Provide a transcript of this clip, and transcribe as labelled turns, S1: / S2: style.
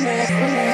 S1: Yeah.